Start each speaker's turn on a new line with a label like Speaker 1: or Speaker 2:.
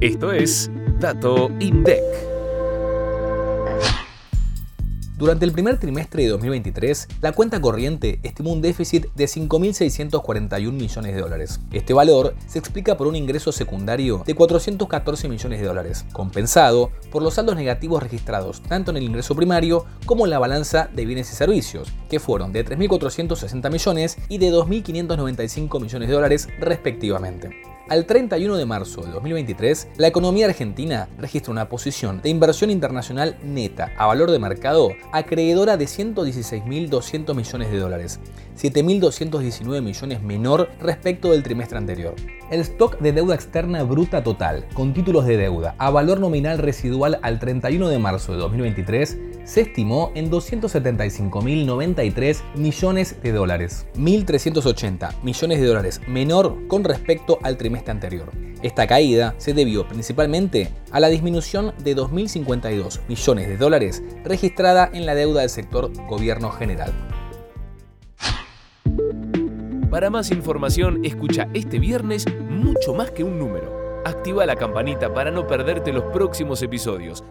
Speaker 1: Esto es Dato INDEC.
Speaker 2: Durante el primer trimestre de 2023, la cuenta corriente estimó un déficit de 5.641 millones de dólares. Este valor se explica por un ingreso secundario de 414 millones de dólares, compensado por los saldos negativos registrados tanto en el ingreso primario como en la balanza de bienes y servicios, que fueron de 3.460 millones y de 2.595 millones de dólares respectivamente. Al 31 de marzo de 2023, la economía argentina registra una posición de inversión internacional neta a valor de mercado acreedora de 116.200 millones de dólares, 7.219 millones menor respecto del trimestre anterior. El stock de deuda externa bruta total, con títulos de deuda a valor nominal residual al 31 de marzo de 2023, se estimó en 275.093 millones de dólares, 1.380 millones de dólares menor con respecto al trimestre anterior. Esta caída se debió principalmente a la disminución de 2.052 millones de dólares registrada en la deuda del sector gobierno general.
Speaker 1: Para más información, escucha este viernes mucho más que un número. Activa la campanita para no perderte los próximos episodios